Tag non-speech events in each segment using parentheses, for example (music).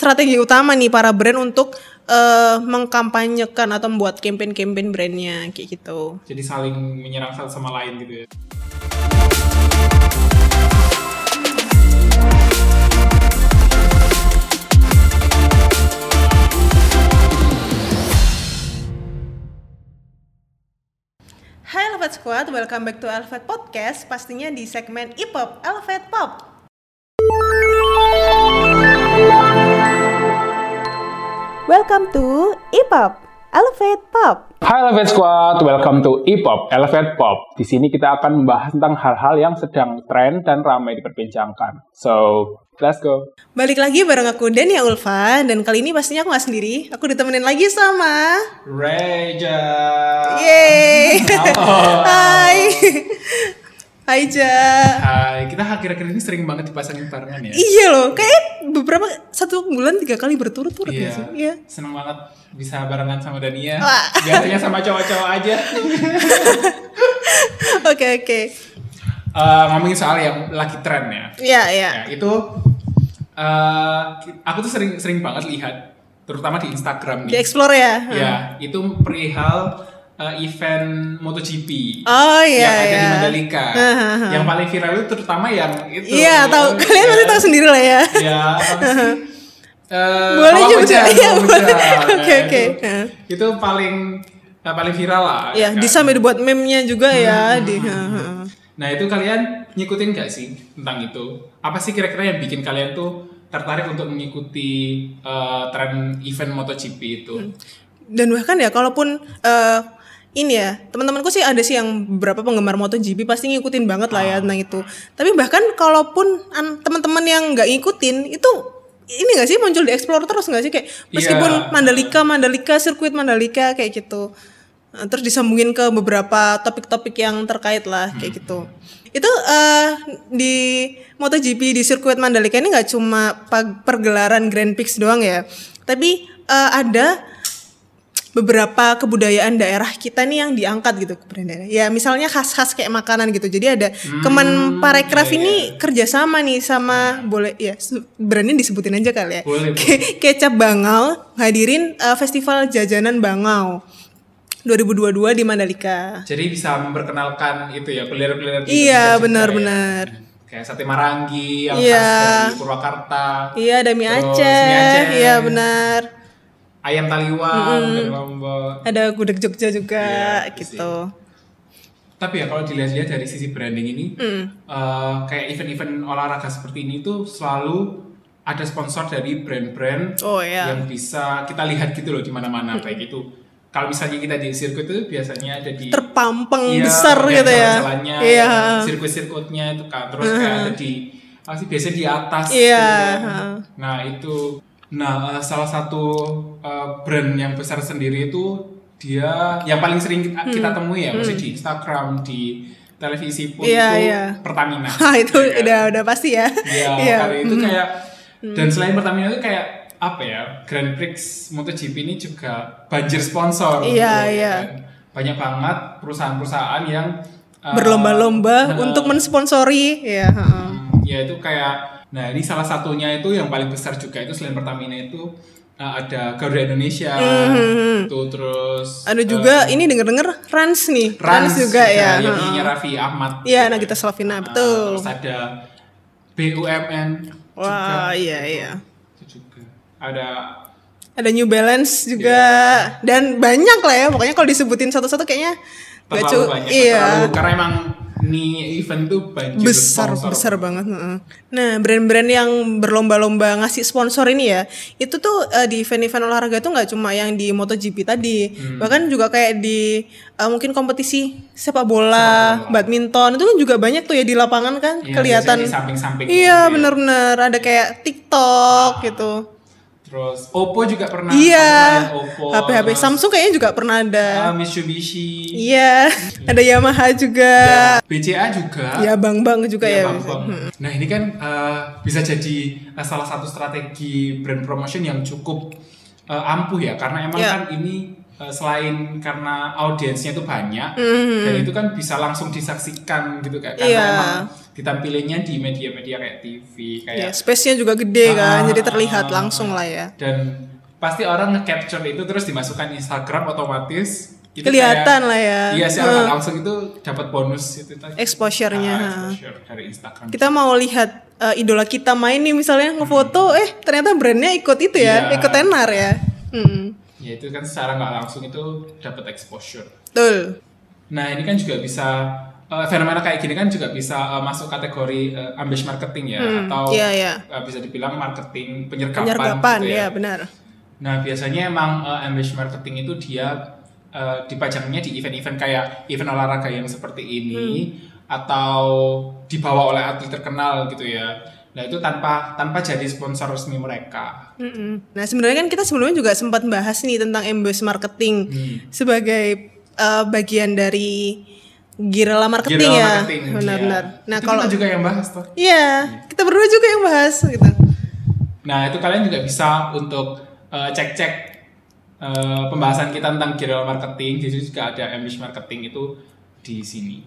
strategi utama nih para brand untuk eh, mengkampanyekan atau membuat campaign-campaign brandnya kayak gitu. Jadi saling menyerang satu sama lain gitu ya. Hai Elvet Squad, welcome back to Elvet Podcast, pastinya di segmen E-pop Elvet Pop. Welcome to E-pop Elevate Pop. Hai Elevate Squad, welcome to E-pop Elevate Pop. Di sini kita akan membahas tentang hal-hal yang sedang tren dan ramai diperbincangkan. So, let's go. Balik lagi bareng aku Dania Ulfa dan kali ini pastinya aku nggak sendiri, aku ditemenin lagi sama Reja. Yeay. Halo. Hai. Hai Ja. Hai, kita akhir-akhir ini sering banget dipasangin barengan ya. Iya loh, kayak beberapa satu bulan tiga kali berturut-turut Iya, ya sih. Iya. seneng banget bisa barengan sama Dania. Wah. Biasanya sama cowok-cowok aja. (laughs) Oke oke. Eh, ngomongin soal yang lagi tren ya. Iya iya. Ya, itu eh, aku tuh sering sering banget lihat terutama di Instagram Di nih. explore ya. Ya, itu perihal eh, event MotoGP. Oh iya yang ada iya. di Mandalika. (laughs) Hahaha. yang paling viral itu terutama yang itu. Iya tahu. Kalian pasti tahu sendiri lah ya. Ya, sih? (laughs) Eh, Boleh juga. Iya, boleh. Nah, (laughs) Oke, oke. itu- paling eh, paling viral lah. Iya, kan? di sampai dibuat meme-nya juga ya Hmm. di. heeh. Nah itu kalian ngikutin gak sih tentang itu? Apa sih kira-kira yang bikin kalian tuh tertarik untuk mengikuti eh, tren event MotoGP itu? Hmm. Dan bahkan ya kalaupun eh, ini ya teman-temanku sih ada sih yang beberapa penggemar MotoGP pasti ngikutin banget lah ya Ah. tentang itu. Tapi bahkan kalaupun an- teman-teman yang nggak ngikutin itu ini gak sih muncul di explore terus nggak sih kayak meskipun Iya. Mandalika Mandalika sirkuit Mandalika kayak gitu. Nah, terus disambungin ke beberapa topik-topik yang terkait lah kayak gitu. Itu eh, di MotoGP di sirkuit Mandalika ini nggak cuma pergelaran Grand Prix doang ya, tapi eh, ada beberapa kebudayaan daerah kita nih yang diangkat gitu kebudayaan daerah. Ya misalnya khas-khas kayak makanan gitu. Jadi ada Kemen Parekraf ini kerjasama nih sama boleh ya brandnya disebutin aja kali ya. Boleh, Ke- Kecap Bangau hadirin eh, festival jajanan Bangau 2022 di Mandalika. Jadi bisa memperkenalkan itu ya kuliner-kuliner gitu Iya, juga ya. benar-benar. Kayak sate marangi yang Iya. khas dari Purwakarta, Iya ada mie Aceh. mie Aceh. Iya benar. Ayam taliwang dari Lombok. Ada gudeg Jogja juga Iya, itu gitu. Tapi ya kalau dilihat-lihat dari sisi branding ini, Mm. eh, kayak event-event olahraga seperti ini tuh selalu ada sponsor dari brand-brand Oh ya. yang bisa kita lihat gitu loh di mana-mana kayak gitu. Kalau misalnya kita di sirkuit itu biasanya ada di Terpampang Iya, besar gitu ya. jalan-jalannya, Iya. sirkuit-sirkuitnya itu kan terus kayak ada di apa sih biasanya di atas Iya, gitu kan. Nah, itu nah eh, salah satu eh, brand yang besar sendiri itu dia yang paling sering kita, Hmm. kita temui ya masih di Instagram, di televisi pun Iya, itu iya. Pertamina. Wah (laughs) itu Ya kan? udah udah pasti ya. Iya, (laughs) Iya. karena itu Mhm. kayak dan selain Pertamina itu kayak apa ya Grand Prix MotoGP ini juga banjir sponsor. Iya, gitu, iya. kan. Banyak banget perusahaan-perusahaan yang uh, berlomba-lomba uh, untuk mensponsori ya. heeh. hmm, ya itu kayak nah ini salah satunya itu yang paling besar juga itu selain Pertamina itu uh, ada Garuda Indonesia Mhm. itu terus Ada juga ini denger-denger Rans nih. Rans, juga ya. yang punya Raffi Ahmad Iya, gitu. Nagita Slavina Uh, betul. terus ada BUMN Wah, juga iya iya. itu juga ada Ada New Balance juga Iya. dan banyak lah ya. Pokoknya kalau disebutin satu-satu kayaknya terlalu cu- banyak Iya. terlalu, karena emang nih event tuh banjir besar sponsor. besar banget. Nah, brand-brand yang berlomba-lomba ngasih sponsor ini ya, itu tuh eh, di event-event olahraga tuh nggak cuma yang di MotoGP tadi, bahkan juga kayak di eh, mungkin kompetisi sepak bola, badminton itu kan juga banyak tuh ya di lapangan kan Iya, kelihatan. biasanya di samping-samping Iya, gitu ya. bener-bener ada kayak TikTok gitu. Terus Oppo juga pernah Iya. Oppo HP-HP Samsung kayaknya juga pernah ada. ah, Mitsubishi Iya, ada Yamaha juga. ya, BCA juga Ya, Bang Bang juga ya. Iya, Bang Bang. Nah ini kan eh, bisa jadi eh, salah satu strategi brand promotion yang cukup eh, ampuh ya karena emang Iya. kan ini selain karena audiensnya itu banyak dan itu kan bisa langsung disaksikan gitu kan karena Iya. emang ditampilinnya di media-media kayak TV Ya, kayak space-nya juga gede kan, Ah, jadi terlihat ah, langsung lah ya. dan pasti orang nge-capture itu terus dimasukkan Instagram otomatis itu Kelihatan kayak- lah ya. iya secara nggak langsung itu dapat bonus itu tadi. Exposure-nya, Ah, exposure dari Instagram Kita mau lihat eh, idola kita main nih misalnya ngefoto, eh ternyata brandnya ikut itu ya, Iya. ikut tenar ya. Hmm. ya itu kan secara nggak langsung itu dapat exposure Betul. Nah ini kan juga bisa eh, fenomena kayak gini kan juga bisa eh, masuk kategori eh, ambush marketing ya atau iya, iya. eh, bisa dibilang marketing penyergapan. Penyergapan gitu ya benar. Nah biasanya emang eh, ambush marketing itu dia eh, dipajangnya di event-event kayak event olahraga yang seperti ini atau dibawa oleh atlet terkenal gitu ya. Nah itu tanpa tanpa jadi sponsor resmi mereka. Mm-mm. Nah sebenarnya kan kita sebelumnya juga sempat bahas nih tentang ambush marketing Hmm. sebagai eh, bagian dari guerrilla marketing ya. marketing, Benar-benar. iya. Nah Itu kalau kita juga yang bahas tuh. Iya, kita berdua juga yang bahas gitu. Nah, itu kalian juga bisa untuk uh, cek-cek uh, pembahasan kita tentang guerrilla marketing. Jadi juga ada ambush marketing itu di sini.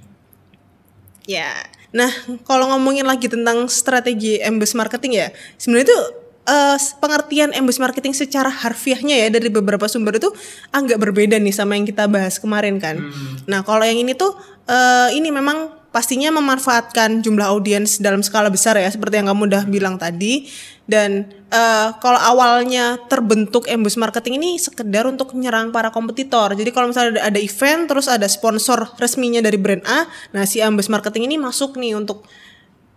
Ya. Nah, kalau ngomongin lagi tentang strategi ambush marketing ya, sebenarnya itu eh, pengertian ambush marketing secara harfiahnya ya dari beberapa sumber itu agak berbeda nih sama yang kita bahas kemarin kan. Nah, kalau yang ini tuh eh, ini memang pastinya memanfaatkan jumlah audiens dalam skala besar ya, seperti yang kamu udah bilang tadi. Dan eh, kalau awalnya terbentuk ambush marketing ini sekedar untuk menyerang para kompetitor. Jadi kalau misalnya ada, ada event terus ada sponsor resminya dari brand A, nah si ambush marketing ini masuk nih untuk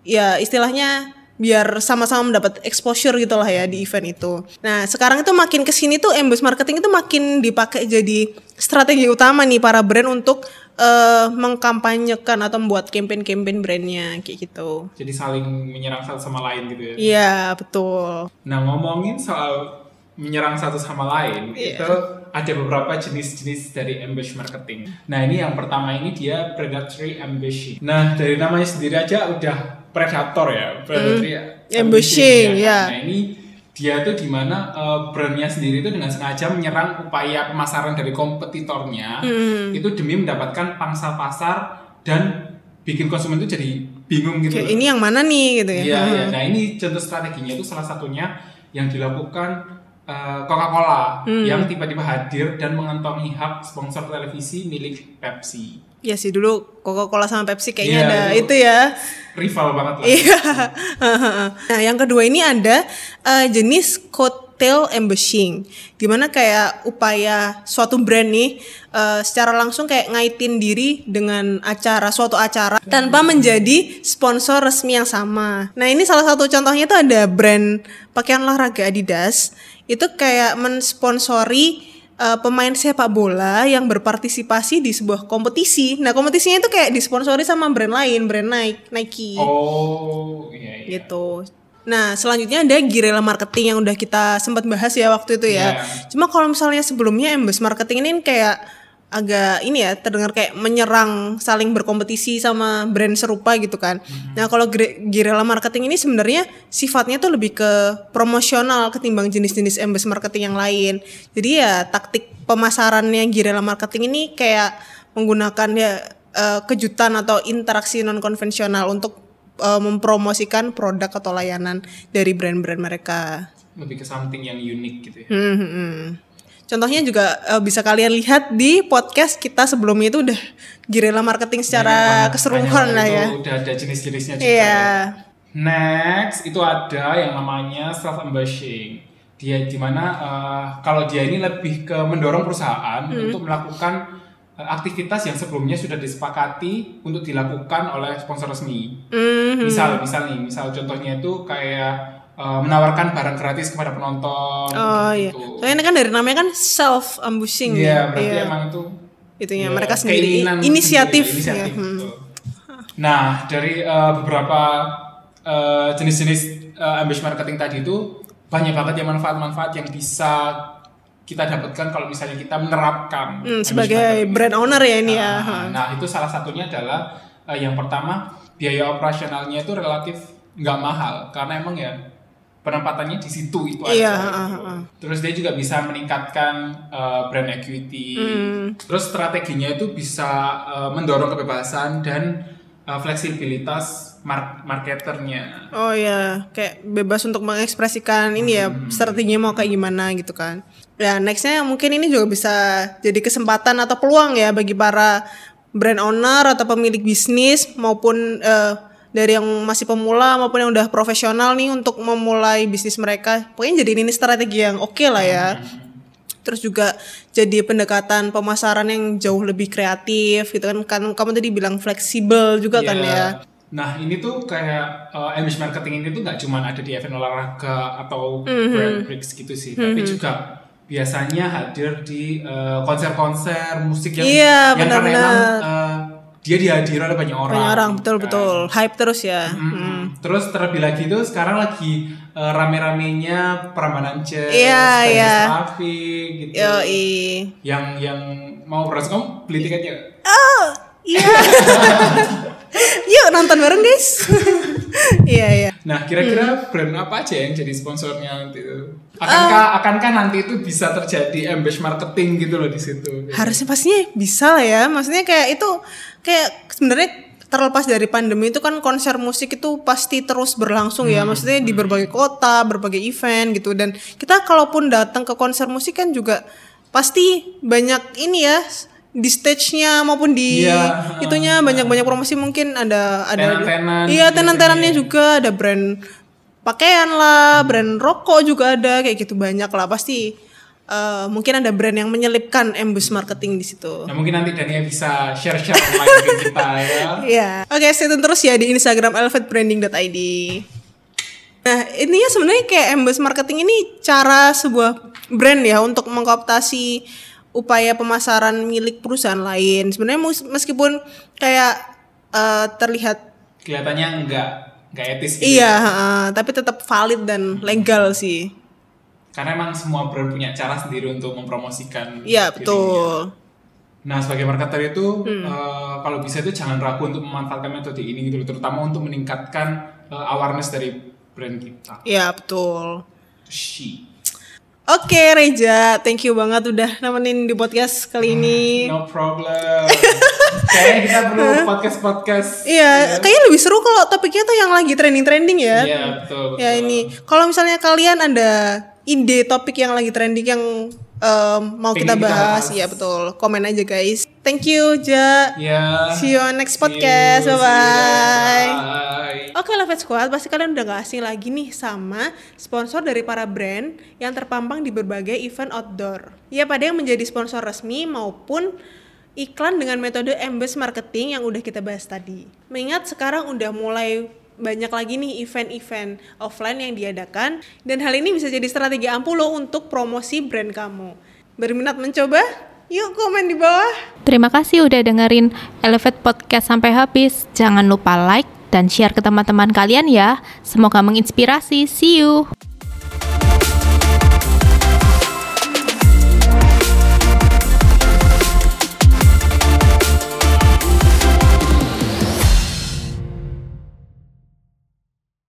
ya istilahnya biar sama-sama mendapat exposure gitu lah ya di event itu. Nah sekarang itu makin ke sini tuh ambush marketing itu makin dipakai jadi strategi utama nih para brand untuk eh, mengkampanyekan atau membuat campaign-campaign brandnya kayak gitu. Jadi saling menyerang satu sama lain gitu ya. Iya betul. Nah, ngomongin soal menyerang satu sama lain, Iya. itu ada beberapa jenis-jenis dari ambush marketing. Nah, ini yang pertama ini dia predatory ambushing. Nah, dari namanya sendiri aja udah predator ya, predatory Hmm. Ambushing, ya. Nah, ini dia tuh di mana uh, brandnya sendiri itu dengan sengaja menyerang upaya pemasaran dari kompetitornya Hmm. itu demi mendapatkan pangsa pasar dan bikin konsumen itu jadi bingung gitu. Kayak ini yang mana nih gitu ya. Iya, iya. Nah ini contoh strateginya itu salah satunya yang dilakukan eh, Coca-Cola Hmm. yang tiba-tiba hadir dan mengantongi hak sponsor televisi milik Pepsi. Iya sih dulu Coca-Cola sama Pepsi kayaknya Iya, ada itu- itu ya. Rival banget lah. Iya. (laughs) nah, yang kedua ini ada eh, jenis coattail ambushing. Di mana kayak upaya suatu brand nih eh, secara langsung kayak ngaitin diri dengan acara suatu acara tanpa menjadi sponsor resmi yang sama. Nah, ini salah satu contohnya itu ada brand pakaian olahraga Adidas itu kayak mensponsori eh, pemain sepak bola yang berpartisipasi di sebuah kompetisi. Nah, kompetisinya itu kayak disponsori sama brand lain, brand Nike, Nike Oh, iya iya. gitu. Nah, selanjutnya ada guerrilla marketing yang udah kita sempat bahas ya waktu itu ya. Iya. Cuma kalau misalnya sebelumnya ambush marketing ini kayak agak ini ya terdengar kayak menyerang saling berkompetisi sama brand serupa gitu kan. Nah, kalau guerrilla marketing ini sebenarnya sifatnya tuh lebih ke promosional ketimbang jenis-jenis ambush marketing yang lain. Jadi ya taktik pemasarannya guerrilla marketing ini kayak menggunakan ya eh, kejutan atau interaksi non konvensional untuk eh, mempromosikan produk atau layanan dari brand-brand mereka. Lebih ke something yang unik gitu ya. Hmm, hmm, hmm. Contohnya juga eh, bisa kalian lihat di podcast kita sebelumnya itu udah guerrilla marketing secara banget, keseluruhan lah ya. Udah ada jenis-jenisnya juga. Iya. ya. Next itu ada yang namanya self ambushing. Dia di mana eh, kalau dia ini lebih ke mendorong perusahaan Hmm. untuk melakukan aktivitas yang sebelumnya sudah disepakati untuk dilakukan oleh sponsor resmi. Hmm, Misal, misal nih, misal contohnya itu kayak eh, menawarkan barang gratis kepada penonton. Oh iya. gitu. Soalnya ini kan dari namanya kan self ambushing. Iya, berarti emang itu Itunya ya, mereka sendiri inisiatif. sendiri, ya. inisiatif, Hmm. betul. Nah, dari eh, beberapa eh, jenis-jenis eh, ambush marketing tadi itu banyak banget ya manfaat-manfaat yang bisa kita dapatkan kalau misalnya kita menerapkan Hmm, sebagai brand owner ya ini ya. Nah, nah, itu salah satunya adalah eh, yang pertama biaya operasionalnya itu relatif nggak mahal karena emang ya penempatannya di situ itu aja. ah, gitu. ah. Terus dia juga bisa meningkatkan uh, brand equity. Hmm. Terus strateginya itu bisa uh, mendorong kebebasan dan uh, fleksibilitas mar- marketernya. Oh ya, kayak bebas untuk mengekspresikan ini ya strateginya mau kayak gimana gitu kan. Ya nextnya mungkin ini juga bisa jadi kesempatan atau peluang ya bagi para brand owner atau pemilik bisnis maupun eh, dari yang masih pemula maupun yang udah profesional nih untuk memulai bisnis mereka. Pokoknya jadi ini strategi yang oke lah ya. Terus juga jadi pendekatan pemasaran yang jauh lebih kreatif gitu kan. Kan kamu tadi bilang fleksibel juga kan Iya. ya. Nah ini tuh kayak uh, image marketing ini tuh nggak cuma ada di event olahraga atau Mhm. brand breaks gitu sih, tapi juga biasanya hadir di uh, konser-konser musik yang Iya, yang benar-benar. emang, uh, dia dihadiri oleh banyak orang. Banyak orang gitu betul kan. betul hype terus ya. Mm-mm. Terus terlebih lagi tuh sekarang lagi uh, rame-ramenya Prambanan Jazz, Iya, Stanis iya. Gitu. Yoi. Yang yang mau berasa kamu beli tiketnya? Oh, iya. (laughs) Yuk nonton bareng guys. (laughs) Iya iya. Nah, Hmm. kira-kira brand apa aja yang jadi sponsornya nanti itu? Ah. Akankah akankah nanti itu bisa terjadi embase marketing gitu loh di situ? Harusnya pastinya bisa lah ya. Maksudnya kayak itu kayak sebenarnya terlepas dari pandemi itu kan konser musik itu pasti terus berlangsung ya. Maksudnya di berbagai kota, berbagai event gitu dan kita kalaupun datang ke konser musik kan juga pasti banyak ini ya di stage-nya maupun di Iya. itunya banyak-banyak promosi mungkin ada ada Tenan-tenan iya tenan-tenannya biasanya. juga ada brand pakaian lah brand rokok juga ada kayak gitu banyak lah pasti eh, mungkin ada brand yang menyelipkan embus marketing di situ Nah, mungkin nanti Dania bisa share-share ke kita ya. (laughs) Iya. Oke, stay tune terus ya di Instagram elevatbranding.id. Nah, ininya sebenarnya kayak embus marketing ini cara sebuah brand ya untuk mengkooptasi upaya pemasaran milik perusahaan lain. Sebenarnya meskipun kayak eh, terlihat Kelihatannya enggak enggak etis gitu. iya, heeh, tapi tetap valid dan legal sih. Karena emang semua brand punya cara sendiri untuk mempromosikan Iya, betul. Nah, sebagai marketer itu Hmm. eh, kalau bisa itu jangan ragu untuk memanfaatkan metode ini gitu loh, terutama untuk meningkatkan eh, awareness dari brand kita. Iya, betul. She. Oke, Reja, thank you banget udah nemenin di podcast kali ini. No problem. (laughs) Kayaknya kita perlu podcast-podcast. Iya, kayaknya lebih seru kalau topiknya tuh yang lagi trending-trending ya. Iya, betul, betul. Ya ini, kalau misalnya kalian ada ide topik yang lagi trending yang em, mau Pengen kita kita bahas, bahas. ya betul. Komen aja guys. Thank you, Ja. Ya. See you on next podcast. you guys. Bye. Oke Love Squad, pasti kalian udah gak asing lagi nih sama sponsor dari para brand yang terpampang di berbagai event outdoor. Ya pada yang menjadi sponsor resmi maupun iklan dengan metode embase marketing yang udah kita bahas tadi. Mengingat sekarang udah mulai banyak lagi nih event-event offline yang diadakan dan hal ini bisa jadi strategi ampuh loh untuk promosi brand kamu. Berminat mencoba? Yuk komen di bawah. Terima kasih udah dengerin Elevate Podcast sampai habis. Jangan lupa like dan share ke teman-teman kalian ya. Semoga menginspirasi. See you.